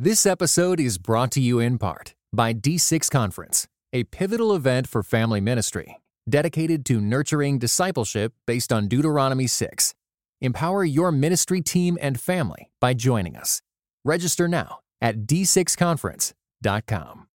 This episode is brought to you in part by D6 Conference, a pivotal event for family ministry dedicated to nurturing discipleship based on Deuteronomy 6. Empower your ministry team and family by joining us. Register now at d6conference.com.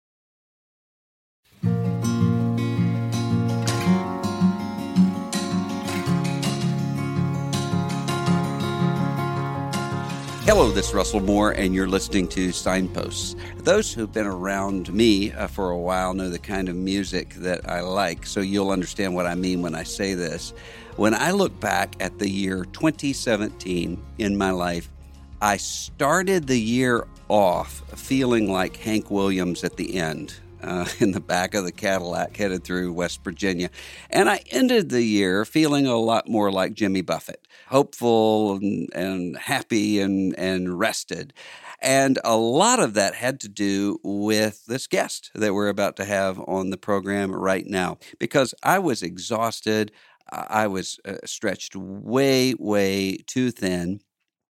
Hello, this is Russell Moore, and you're listening to Signposts. Those who've been around me uh, for a while know the kind of music that I like, so you'll understand what I mean when I say this. When I look back at the year 2017 in my life, I started the year off feeling like Hank Williams at the end. Uh, in the back of the Cadillac headed through West Virginia. And I ended the year feeling a lot more like Jimmy Buffett, hopeful and, and happy and, and rested. And a lot of that had to do with this guest that we're about to have on the program right now, because I was exhausted. I was uh, stretched way, way too thin.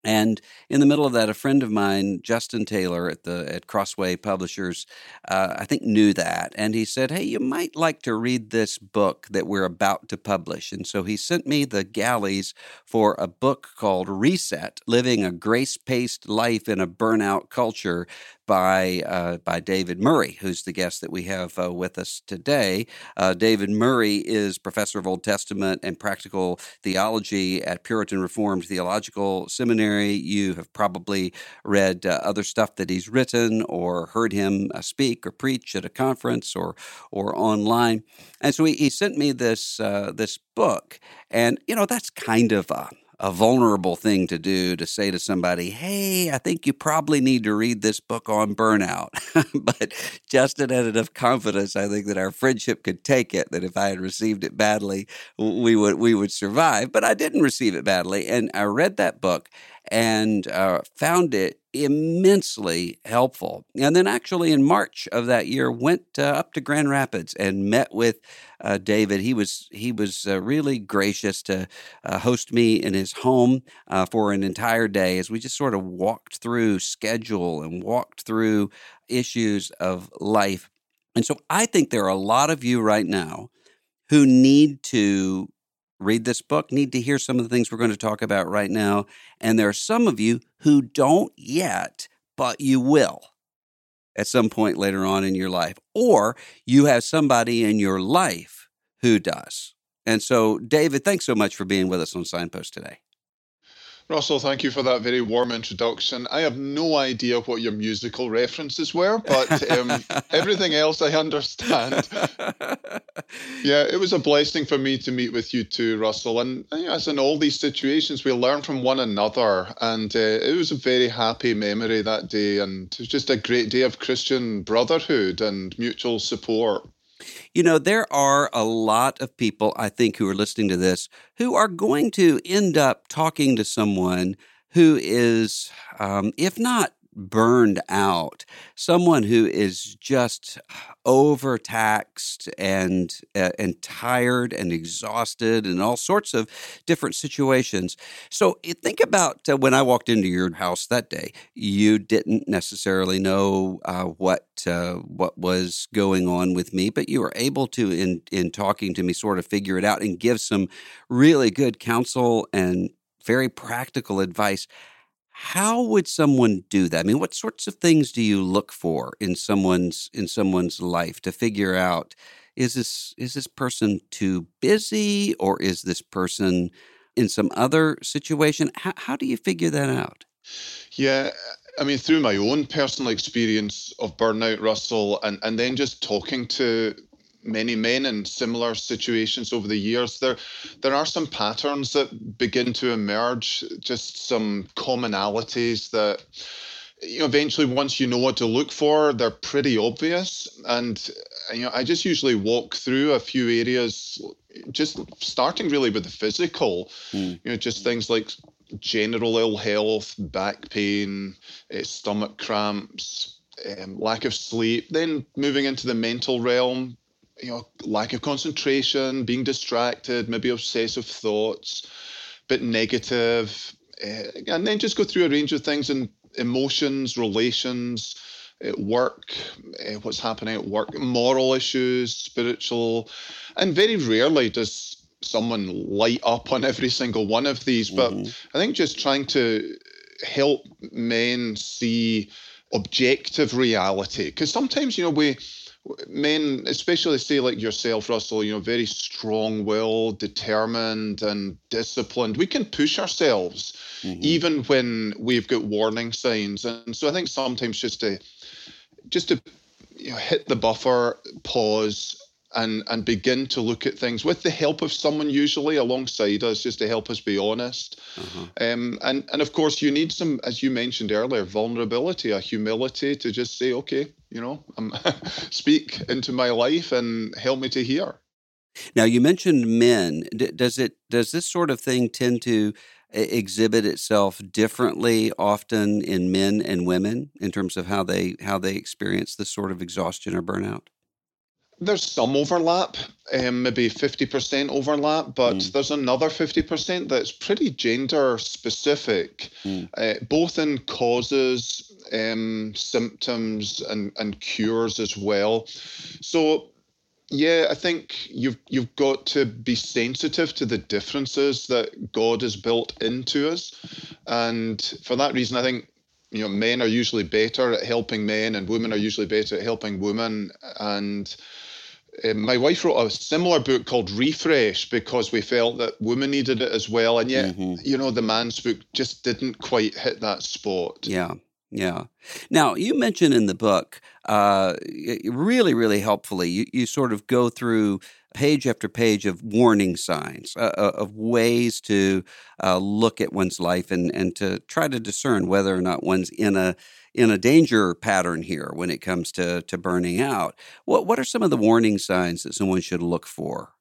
And in the middle of that, a friend of mine, Justin Taylor at the at Crossway Publishers, uh, I think knew that, and he said, "Hey, you might like to read this book that we're about to publish." And so he sent me the galleys for a book called "Reset: Living a Grace-Paced Life in a Burnout Culture" by uh, by David Murray, who's the guest that we have uh, with us today. Uh, David Murray is professor of Old Testament and practical theology at Puritan Reformed Theological Seminary. You have probably read uh, other stuff that he's written or heard him uh, speak or preach at a conference or or online. And so he, he sent me this uh, this book, and you know that's kind of a a vulnerable thing to do to say to somebody, Hey, I think you probably need to read this book on burnout. but Justin had enough confidence, I think, that our friendship could take it, that if I had received it badly, we would we would survive. But I didn't receive it badly. And I read that book and uh, found it immensely helpful. And then, actually, in March of that year, went uh, up to Grand Rapids and met with uh, David. He was he was uh, really gracious to uh, host me in his home uh, for an entire day as we just sort of walked through schedule and walked through issues of life. And so, I think there are a lot of you right now who need to read this book, need to hear some of the things we're going to talk about right now. And there are some of you who don't yet, but you will at some point later on in your life. Or you have somebody in your life who does. And so, David, thanks so much for being with us on Signpost today. Russell, thank you for that very warm introduction. I have no idea what your musical references were, but um, everything else I understand. yeah, it was a blessing for me to meet with you too, Russell. And as in all these situations, we learn from one another. And uh, it was a very happy memory that day. And it was just a great day of Christian brotherhood and mutual support. You know, there are a lot of people, I think, who are listening to this who are going to end up talking to someone who is, um, if not burned out, someone who is just overtaxed and uh, and tired and exhausted and all sorts of different situations. So think about uh, when I walked into your house that day. You didn't necessarily know uh, what uh, what was going on with me, but you were able to in in talking to me sort of figure it out and give some really good counsel and very practical advice how would someone do that? I mean, what sorts of things do you look for in someone's in someone's life to figure out is this is this person too busy or is this person in some other situation? How, how do you figure that out? Yeah, I mean, through my own personal experience of burnout, Russell, and, and then just talking to many men in similar situations over the years, there there are some patterns that begin to emerge, just some commonalities that you know eventually once you know what to look for, they're pretty obvious. And you know, I just usually walk through a few areas, just starting really with the physical, mm. you know, just things like general ill health, back pain, uh, stomach cramps, um, lack of sleep. Then moving into the mental realm, you know, lack of concentration, being distracted, maybe obsessive thoughts, bit negative, uh, and then just go through a range of things and emotions, relations, uh, work, uh, what's happening at work, moral issues, spiritual, and very rarely does someone light up on every single one of these. But mm-hmm. I think just trying to help men see objective reality, because sometimes you know we men, especially say like yourself, Russell, you know, very strong willed, determined, and disciplined. We can push ourselves mm-hmm. even when we've got warning signs. And so I think sometimes just to just to you know, hit the buffer, pause, and and begin to look at things. With the help of someone usually alongside us just to help us be honest. Uh-huh. um, and and of course you need some as you mentioned earlier vulnerability a humility to just say okay you know um, speak into my life and help me to hear. Now you mentioned men. Does it does this sort of thing tend to exhibit itself differently often in men and women in terms of how they how they experience this sort of exhaustion or burnout there's some overlap, um, maybe 50% overlap, but mm. there's another 50% that's pretty gender specific, mm. uh, both in causes, um, symptoms, and, and cures as well. So, yeah, I think you've you've got to be sensitive to the differences that God has built into us, and for that reason, I think you know men are usually better at helping men, and women are usually better at helping women, and um, my wife wrote a similar book called Refresh because we felt that women needed it as well. And yet, mm-hmm. you know, the man's book just didn't quite hit that spot. Yeah. Yeah. Now, you mentioned in the book, uh, really, really helpfully, you, you sort of go through page after page of warning signs, uh, uh, of ways to uh, look at one's life and, and to try to discern whether or not one's in a in a danger pattern here when it comes to to burning out. What what are some of the warning signs that someone should look for?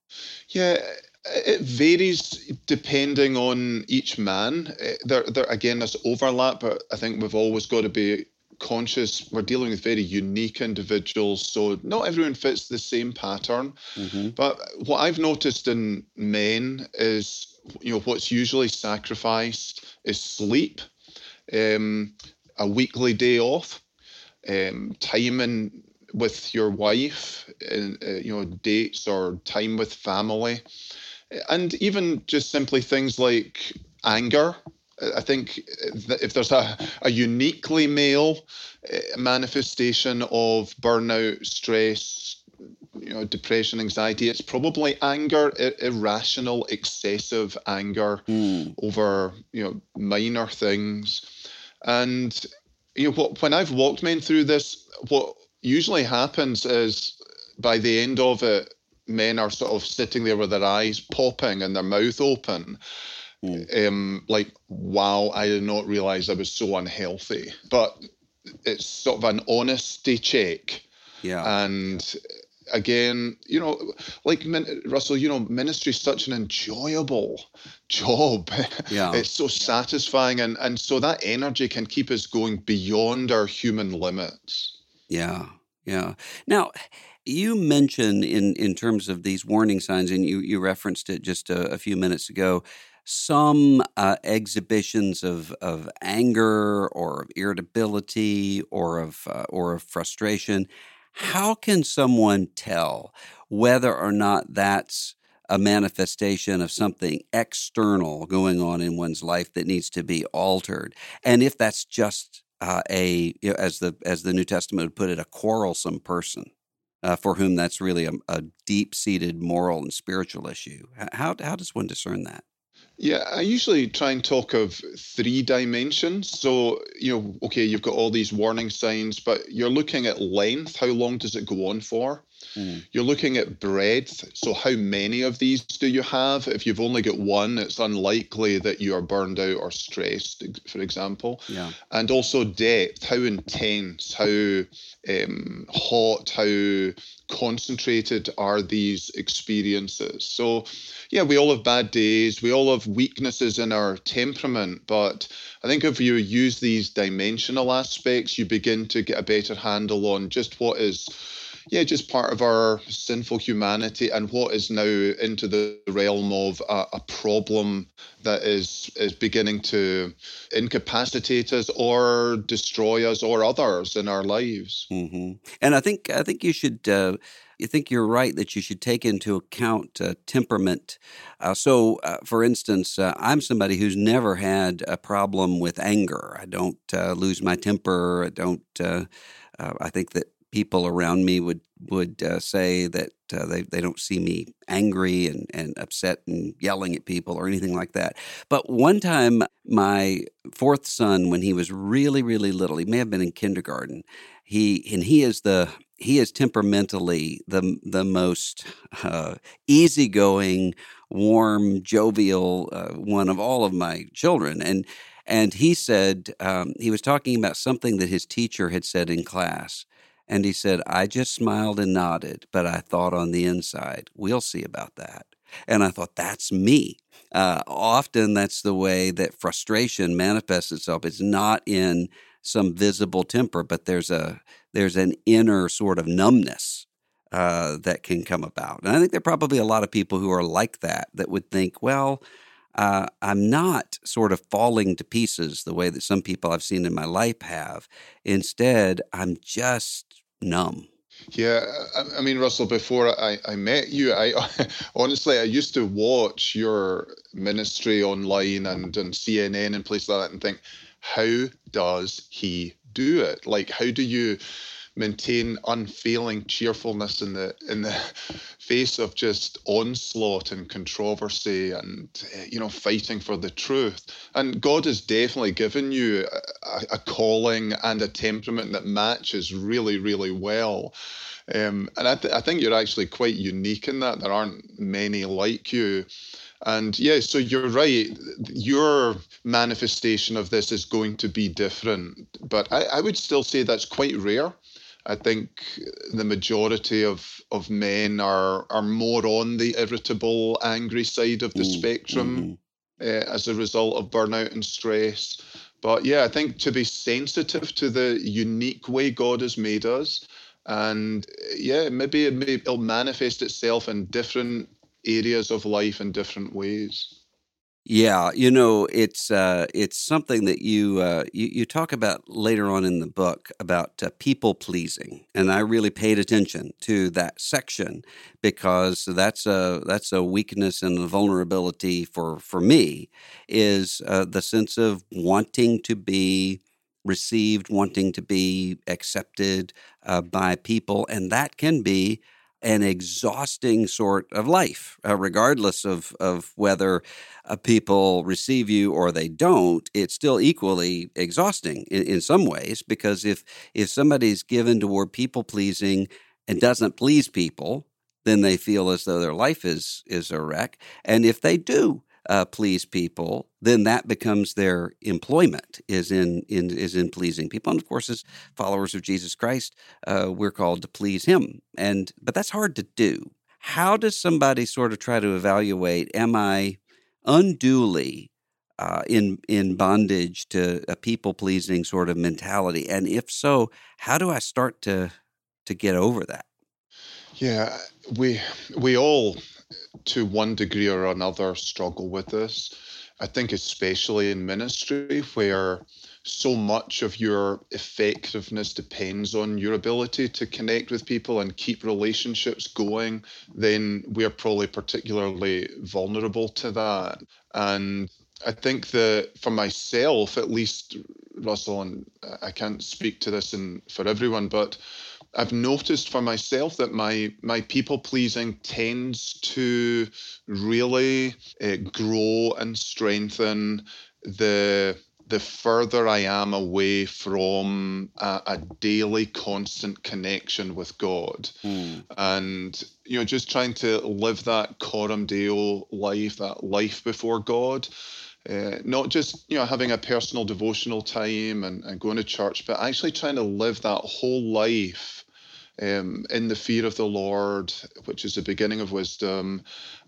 Yeah, it varies depending on each man. Eh, there, there again, there's overlap, but I think we've always got to be conscious. We're dealing with very unique individuals, so not everyone fits the same pattern. Mm-hmm. But what I've noticed in men is, you know, what's usually sacrificed is sleep. Um, a weekly day off, um, time in with your wife, uh, you know, dates or time with family, and even just simply things like anger. I think if there's a, a uniquely male uh, manifestation of burnout, stress, you know, depression, anxiety, it's probably anger, irrational, excessive anger mm. over you know minor things and you know what, when I've walked men through this, what usually happens is by the end of it, men are sort of sitting there with their eyes popping and their mouth open. Mm. Um, like, wow, I did not realize I was so unhealthy. But it's sort of an honesty check. Yeah. And again, you know, like Russell, you know, ministry is such an enjoyable job. Yeah. it's so satisfying. And, and so that energy can keep us going beyond our human limits. Yeah. Yeah. Now, you mentioned in, in terms of these warning signs, and you, you referenced it just a, a few minutes ago, some uh, exhibitions of, of anger or of irritability or of, uh, or of frustration how can someone tell whether or not that's a manifestation of something external going on in one's life that needs to be altered. And if that's just uh, a, you know, as the as the New Testament would put it, a quarrelsome person uh, for whom that's really a, a deep seated moral and spiritual issue. How how does one discern that? Yeah, I usually try and talk of three dimensions. So, you know, okay, you've got all these warning signs, but you're looking at length. How long does it go on for? Mm. You're looking at breadth. So, how many of these do you have? If you've only got one, it's unlikely that you are burned out or stressed, for example. Yeah. And also depth. How intense, how um, hot, how concentrated are these experiences? So, yeah, we all have bad days. We all have weaknesses in our temperament. But I think if you use these dimensional aspects, you begin to get a better handle on just what is yeah, just part of our sinful humanity and what is now into the realm of a, a, problem that is is beginning to incapacitate us or destroy us or others in our lives. Mm-hmm. And I think I think you should. Uh, you think you're right that you should take into account uh, temperament. Uh, so, uh, for instance, uh, I'm somebody who's never had a problem with anger. I don't uh, lose my temper. I don't. Uh, I think that people around me would would uh, say that uh, they they don't see me angry and and upset and yelling at people or anything like that. But one time, my fourth son, when he was really really little, he may have been in kindergarten. He and he is the he is temperamentally the the most uh, easygoing, warm, jovial uh, one of all of my children, and. And he said, um, he was talking about something that his teacher had said in class. And he said, I just smiled and nodded, but I thought on the inside, we'll see about that. And I thought, that's me. Uh, often that's the way that frustration manifests itself. It's not in some visible temper, but there's a there's an inner sort of numbness uh, that can come about. And I think there are probably a lot of people who are like that that would think, well, uh, I'm not sort of falling to pieces the way that some people I've seen in my life have. Instead, I'm just numb. Yeah, I, I mean, Russell, before I, I met you, I honestly I used to watch your ministry online and on CNN and places like that and think, how does he do it? Like, how do you maintain unfailing cheerfulness in the in the face of just onslaught and controversy and eh, you know fighting for the truth. And god has definitely given you a, a calling and a temperament that matches really really well. Um, and I, th- I think you're actually quite unique in that. There aren't many like you. And yeah, so you're right. Your manifestation of this is going to be different, but I, I would still say that's quite rare. I think the majority of, of men are are more on the irritable, angry side of the mm, spectrum mm-hmm. uh, as a result of burnout and stress. But yeah, I think to be sensitive to the unique way God has made us, and yeah, maybe, it may, it'll manifest itself in different areas of life in different ways. Yeah, you know, it's uh, it's something that you, uh, you you talk about later on in the book about uh, people pleasing, and I really paid attention to that section because that's a that's a weakness and a vulnerability for for me is uh, the sense of wanting to be received, wanting to be accepted uh, by people, and that can be an exhausting sort of life, uh, regardless of, of whether uh, people receive you or they don't. It's still equally exhausting in, in some ways because if if somebody's given toward people pleasing and doesn't please people, then they feel as though their life is is a wreck. And if they do uh, please people, then that becomes their employment is in, in is in pleasing people. And of course, as followers of Jesus Christ, uh, we're called to please Him. And but that's hard to do. How does somebody sort of try to evaluate? Am I unduly uh, in in bondage to a people pleasing sort of mentality? And if so, how do I start to to get over that? Yeah, we we all to one degree or another struggle with this. I think especially in ministry where so much of your effectiveness depends on your ability to connect with people and keep relationships going, then we're probably particularly vulnerable to that. And I think that for myself, at least, Russell, and I can't speak to this in, for everyone, but I've noticed for myself that my my people pleasing tends to really uh, grow and strengthen the the further I am away from a, a daily constant connection with God. Mm. And, you know, just trying to live that coram deo life, that life before God. Uh, not just you know having a personal devotional time and, and going to church, but actually trying to live that whole life um, in the fear of the Lord, which is the beginning of wisdom,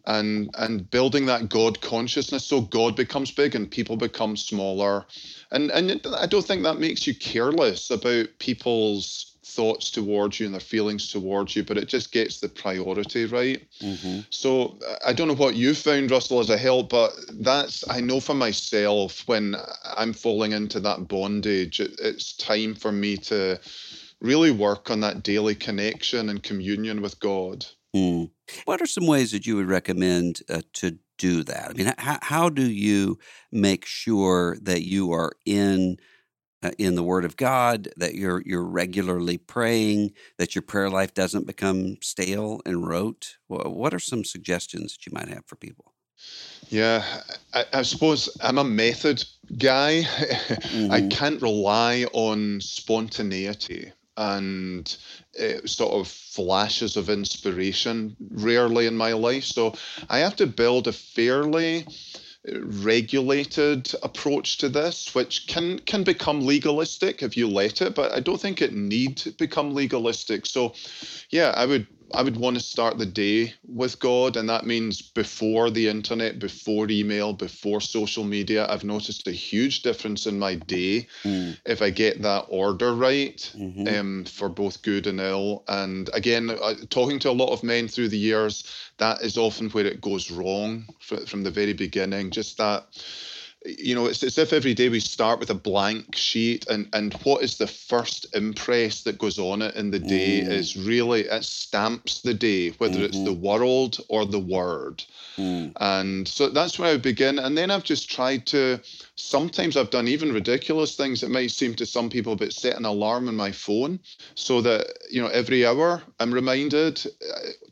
and and building that God consciousness so God becomes big and people become smaller. And and I don't think that makes you careless about people's thoughts towards you and their feelings towards you, but it just gets the priority right. Mm-hmm. So I don't know what you found, Russell, as a help, but that's I know for myself when I'm falling into that bondage, it, it's time for me to really work on that daily connection and communion with God. Mm. What are some ways that you would recommend uh, to do that? I mean, how, how do you make sure that you are in uh, in the Word of God, that you're you're regularly praying, that your prayer life doesn't become stale and rote? What are some suggestions that you might have for people? Yeah, I, I suppose I'm a method guy. Mm-hmm. I can't rely on spontaneity and uh, sort of flashes of inspiration rarely in my life. So I have to build a fairly uh, regulated approach to this which can can become legalistic if you let it but i don't think it need to become legalistic so yeah i would I would want to start the day with God, and that means before the internet, before email, before social media. I've noticed a huge difference in my day mm. if I get that order right, mm-hmm. um, for both good and ill. And again, uh, talking to a lot of men through the years, that is often where it goes wrong from the very beginning. Just that you know, it's as if every day we start with a blank sheet, and and what is the first impress that goes on it in the day mm. is really it stamps the day, whether mm-hmm. it's the mm-hmm. world or the word. Mm. And so that's where I begin, and then I've just tried to. Sometimes I've done even ridiculous things that might seem to some people, but set an alarm on my phone so that you know every hour I'm reminded.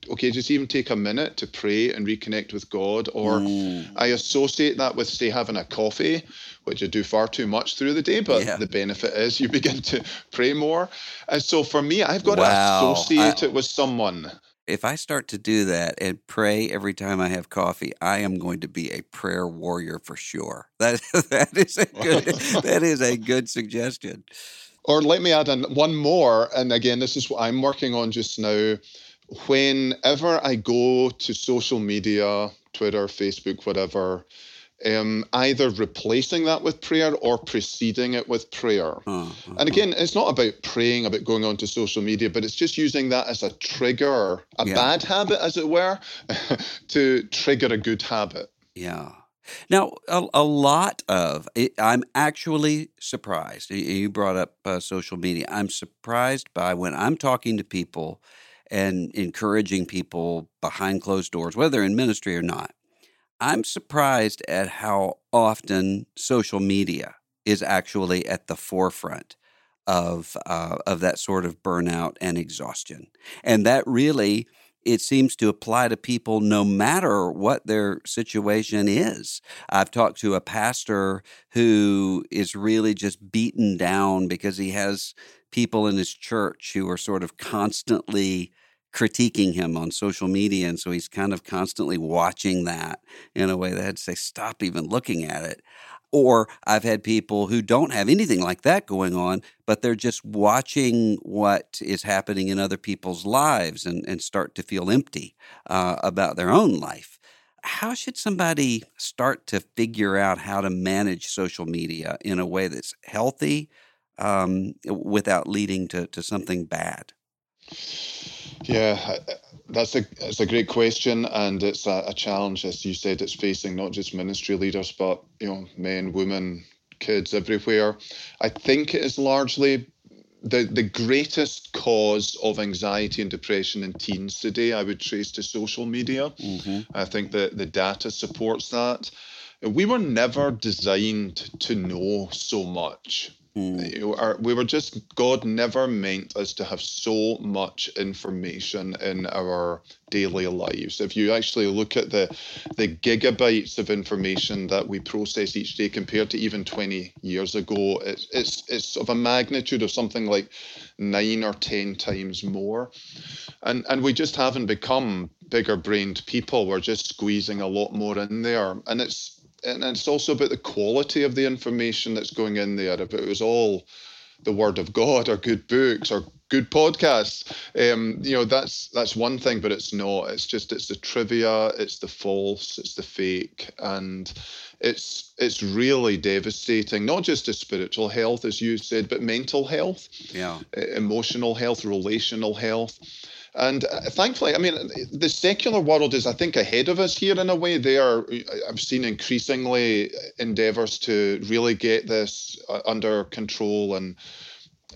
Okay, just even take a minute to pray and reconnect with God, or mm. I associate that with say having a coffee, which I do far too much through the day, but yeah. the benefit is you begin to pray more. And so for me, I've got wow. to associate I, it with someone. If I start to do that and pray every time I have coffee, I am going to be a prayer warrior for sure. That that is a good that is a good suggestion. Or let me add in one more, and again, this is what I'm working on just now. Whenever I go to social media, Twitter, Facebook, whatever, um, either replacing that with prayer or preceding it with prayer. Uh, uh, and again, it's not about praying, about going onto social media, but it's just using that as a trigger, a yeah. bad habit, as it were, to trigger a good habit. Yeah. Now, a, a lot of it, I'm actually surprised. You brought up uh, social media. I'm surprised by when I'm talking to people and encouraging people behind closed doors, whether in ministry or not I'm surprised at how often social media is actually at the forefront of uh, of that sort of burnout and exhaustion, and that really it seems to apply to people no matter what their situation is. I've talked to a pastor who is really just beaten down because he has people in his church who are sort of constantly critiquing him on social media. And so he's kind of constantly watching that in a way that I'd say, stop even looking at it. Or I've had people who don't have anything like that going on, but they're just watching what is happening in other people's lives and, and start to feel empty uh, about their own life. How should somebody start to figure out how to manage social media in a way that's healthy um, without leading to, to something bad? Yeah, that's a it's a great question, and it's a, a, challenge, as you said, it's facing not just ministry leaders, but you know, men, women, kids everywhere. I think it is largely the, the greatest cause of anxiety and depression in teens today, I would trace to social media. Mm-hmm. I think that the data supports that. We were never designed to know so much. Mm. We were just, God never meant us to have so much information in our daily lives. If you actually look at the, the gigabytes of information that we process each day compared to even 20 years ago, it's, it's, it's of a magnitude of something like nine or 10 times more. And, and we just haven't become bigger brained people. We're just squeezing a lot more in there. And it's, and it's also about the quality of the information that's going in there. If it was all the word of God or good books or good podcasts, um, you know, that's that's one thing, but it's not. It's just it's the trivia, it's the false, it's the fake, and it's it's really devastating. Not just to spiritual health, as you said, but mental health, yeah, emotional health, relational health. And uh, thankfully, I mean, the secular world is, I think, ahead of us here in a way. They are, I've seen increasingly endeavors to really get this uh, under control and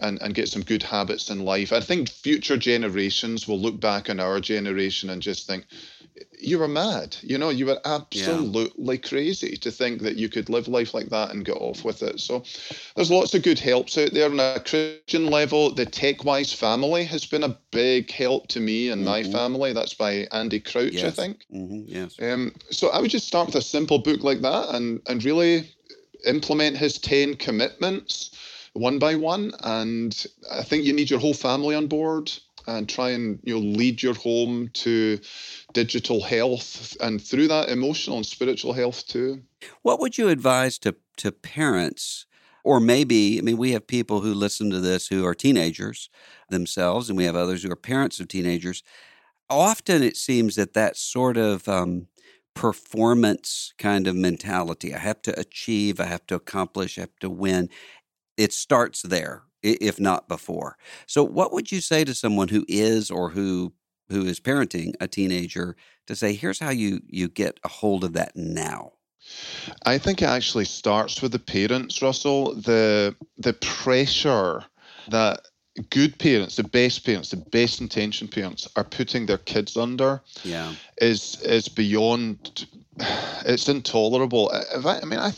and, and get some good habits in life. I think future generations will look back on our generation and just think, you were mad. You know, you were absolutely yeah. crazy to think that you could live life like that and get off with it. So there's lots of good helps out there on a Christian level. The TechWise family has been a big help to me and mm-hmm. my family. That's by Andy Crouch, yes. I think. Mm-hmm. Yes. Um, so I would just start with a simple book like that and, and really implement his 10 commitments one by one. And I think you need your whole family on board and try and you know lead your home to digital health and through that emotional and spiritual health too. What would you advise to to parents or maybe I mean we have people who listen to this who are teenagers themselves and we have others who are parents of teenagers. Often it seems that that sort of um, performance kind of mentality. I have to achieve, I have to accomplish, I have to win. It starts there if not before. So, what would you say to someone who is or who who is parenting a teenager to say, "Here's how you you get a hold of that now"? I think it actually starts with the parents, Russell. The the pressure that good parents, the best parents, the best intention parents are putting their kids under yeah. is is beyond it's intolerable. I, I mean I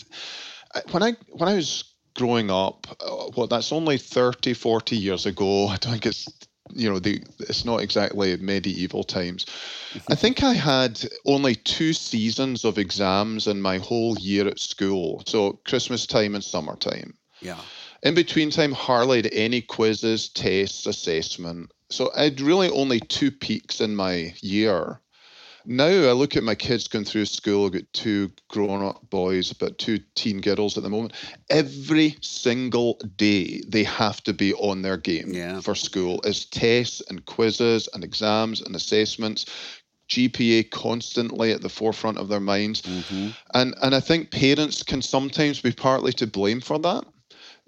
when I when I was growing up, uh, well, that's only 30, 40 years ago. I don't think it's you know the it's not exactly medieval times. I think i had only two seasons of exams in my whole year at school. So christmas time and summertime yeah. In between time hardly had any quizzes tests assessment. So i'd really only two peaks in my year now I look at my kids going through school. I've got two grown up boys, but two teen girls at the moment. Every single day they have to be on their game yeah. for school. As tests and quizzes and exams and assessments. GPA constantly at the forefront of their minds. Mm-hmm. And and I think parents can sometimes be partly to blame for that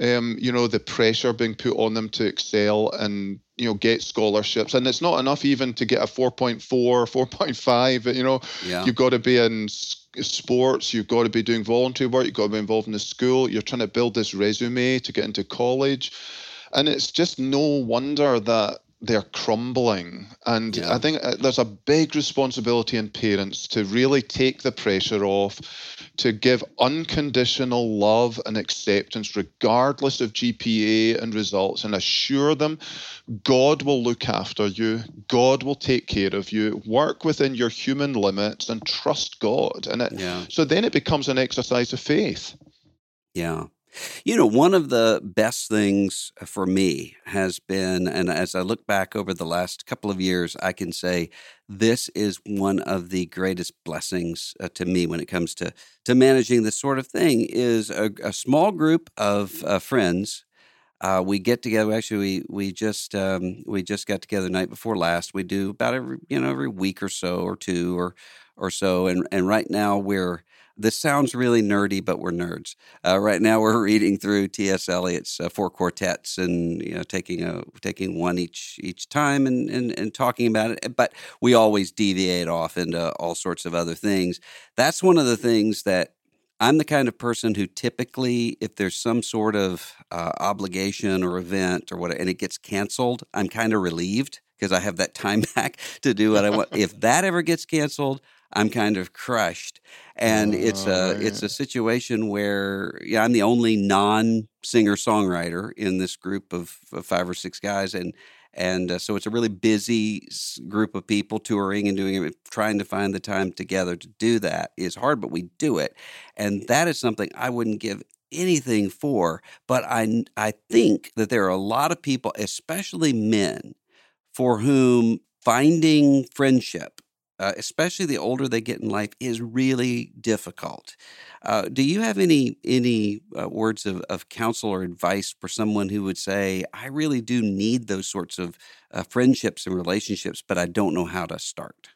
um, you know, the pressure being put on them to excel and, you know, get scholarships. And it's not enough even to get a 4.4, 4.5, you know, yeah. you've got to be in sports, you've got to be doing voluntary work, you've got to be involved in the school, you're trying to build this resume to get into college. And it's just no wonder that they're crumbling. And yeah. I think uh, there's a big responsibility in parents to really take the pressure off, to give unconditional love and acceptance, regardless of GPA and results, and assure them God will look after you, God will take care of you, work within your human limits, and trust God. And it, yeah. so then it becomes an exercise of faith. Yeah. You know, one of the best things for me has been, and as I look back over the last couple of years, I can say this is one of the greatest blessings uh, to me when it comes to to managing this sort of thing. Is a, a small group of uh, friends. Uh, we get together. Actually, we we just um, we just got together night before last. We do about every you know every week or so or two or or so, and and right now we're this sounds really nerdy, but we're nerds. Uh, right now, we're reading through T.S. Eliot's uh, four quartets and you know taking a taking one each each time and, and and talking about it. But we always deviate off into all sorts of other things. That's one of the things that I'm the kind of person who typically, if there's some sort of uh, obligation or event or whatever, and it gets canceled, I'm kind of relieved because I have that time back to do what I want. if that ever gets canceled, I'm kind of crushed. And it's a it's a situation where yeah, I'm the only non singer songwriter in this group of, of, five or six guys, and and uh, so it's a really busy group of people touring and doing it. Trying to find the time together to do that is hard, but we do it, and that is something I wouldn't give anything for. But I I think that there are a lot of people, especially men, for whom finding friendship uh, especially the older they get in life, is really difficult. Uh, do you have any any uh, words of, of counsel or advice for someone who would say, "I really do need those sorts of uh, friendships and relationships, but I don't know how to start"?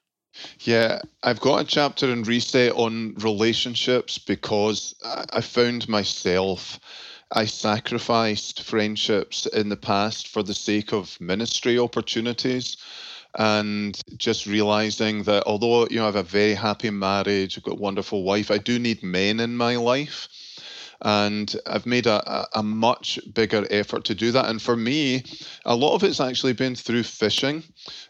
Yeah, I've got a chapter in Reset on relationships because I found myself. I sacrificed friendships in the past for the sake of ministry opportunities and just realizing that although you know I have a very happy marriage, I've got a wonderful wife, I do need men in my life. And I've made a, a, much bigger effort to do that. And for me, a lot of it's actually been through fishing.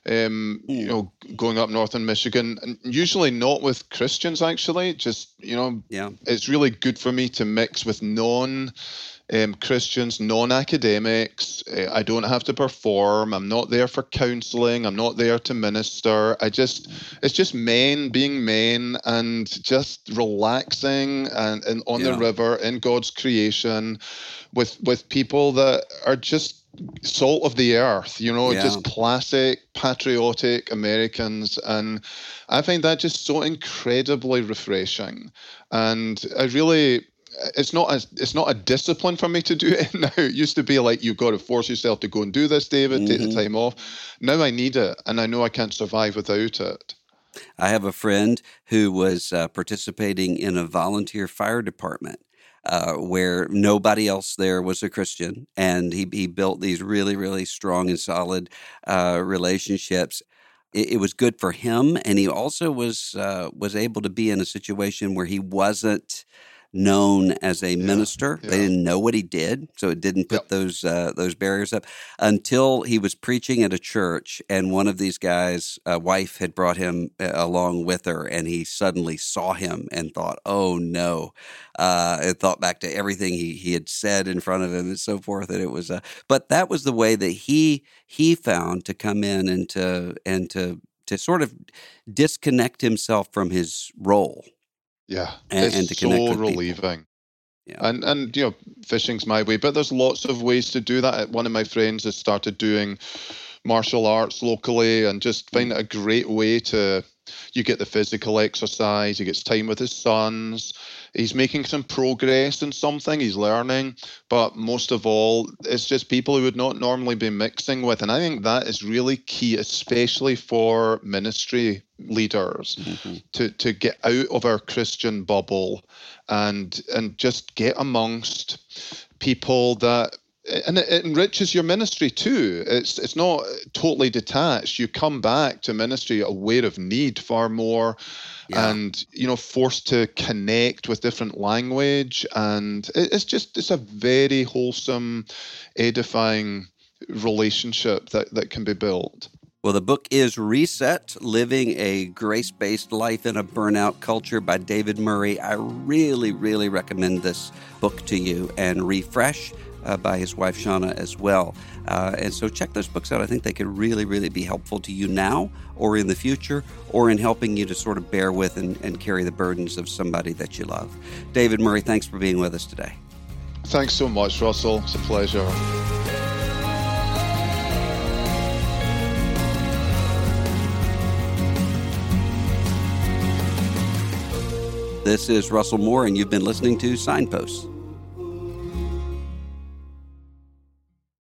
Um, you hmm. know, going up northern Michigan, and usually not with Christians. Actually, just you know, yeah, it's really good for me to mix with non um, Christians, non academics. Uh, I don't have to perform. I'm not there for counseling. I'm not there to minister. I just, it's just men being men and just relaxing and, and on yeah. the river in God's creation with, with people that are just salt of the earth, you know, yeah. just classic patriotic Americans. And I find that just so incredibly refreshing. And I really, it's not a it's not a discipline for me to do it now. It used to be like you've got to force yourself to go and do this, David, mm-hmm. take the mm-hmm. time off. Now I need it, and I know I can't survive without it. I have a friend who was uh, participating in a volunteer fire department. Uh, where nobody else there was a Christian, and he he built these really really strong and solid uh, relationships. It, it, was good for him, and he also was uh, was able to be in a situation where he wasn't known as a minister. Yeah. They didn't know what he did, so it didn't put yep. those uh, those barriers up until he was preaching at a church, and one of these guys' uh, wife had brought him uh, along with her, and he suddenly saw him and thought, "Oh no!" Uh, and thought back to everything he he had said in front of him and so forth. And it was, uh, but that was the way that he he found to come in and to and to to sort of disconnect himself from his role yeah, and, it's and to so relieving. Yeah. And and you know, fishing's my way, but there's lots of ways to do that. Uh, one of my friends has started doing martial arts locally and just find mm. it a great way to you get the physical exercise, he gets time with his sons, he's making some progress in something, he's learning, but most of all, it's just people who would not normally be mixing with. And I think that is really key, especially for ministry leaders, mm-hmm. to, to get out of our Christian bubble and and just get amongst people that and it, enriches your ministry too. It's it's not totally detached. You come back to ministry aware of need far more, yeah. and you know forced to connect with different language, and it's just it's a very wholesome, edifying relationship that that can be built. Well, the book is Reset Living a Grace Paced Life in a Burnout Culture by David Murray. I really, really recommend this book to you and refresh uh, by his wife Shona as well. Uh, and so check those books out. I think they could really, really be helpful to you now or in the future or in helping you to sort of bear with and, and carry the burdens of somebody that you love. David Murray, thanks for being with us today. Thanks so much, Russell. It's a pleasure. This is Russell Moore, and you've been listening to Signposts.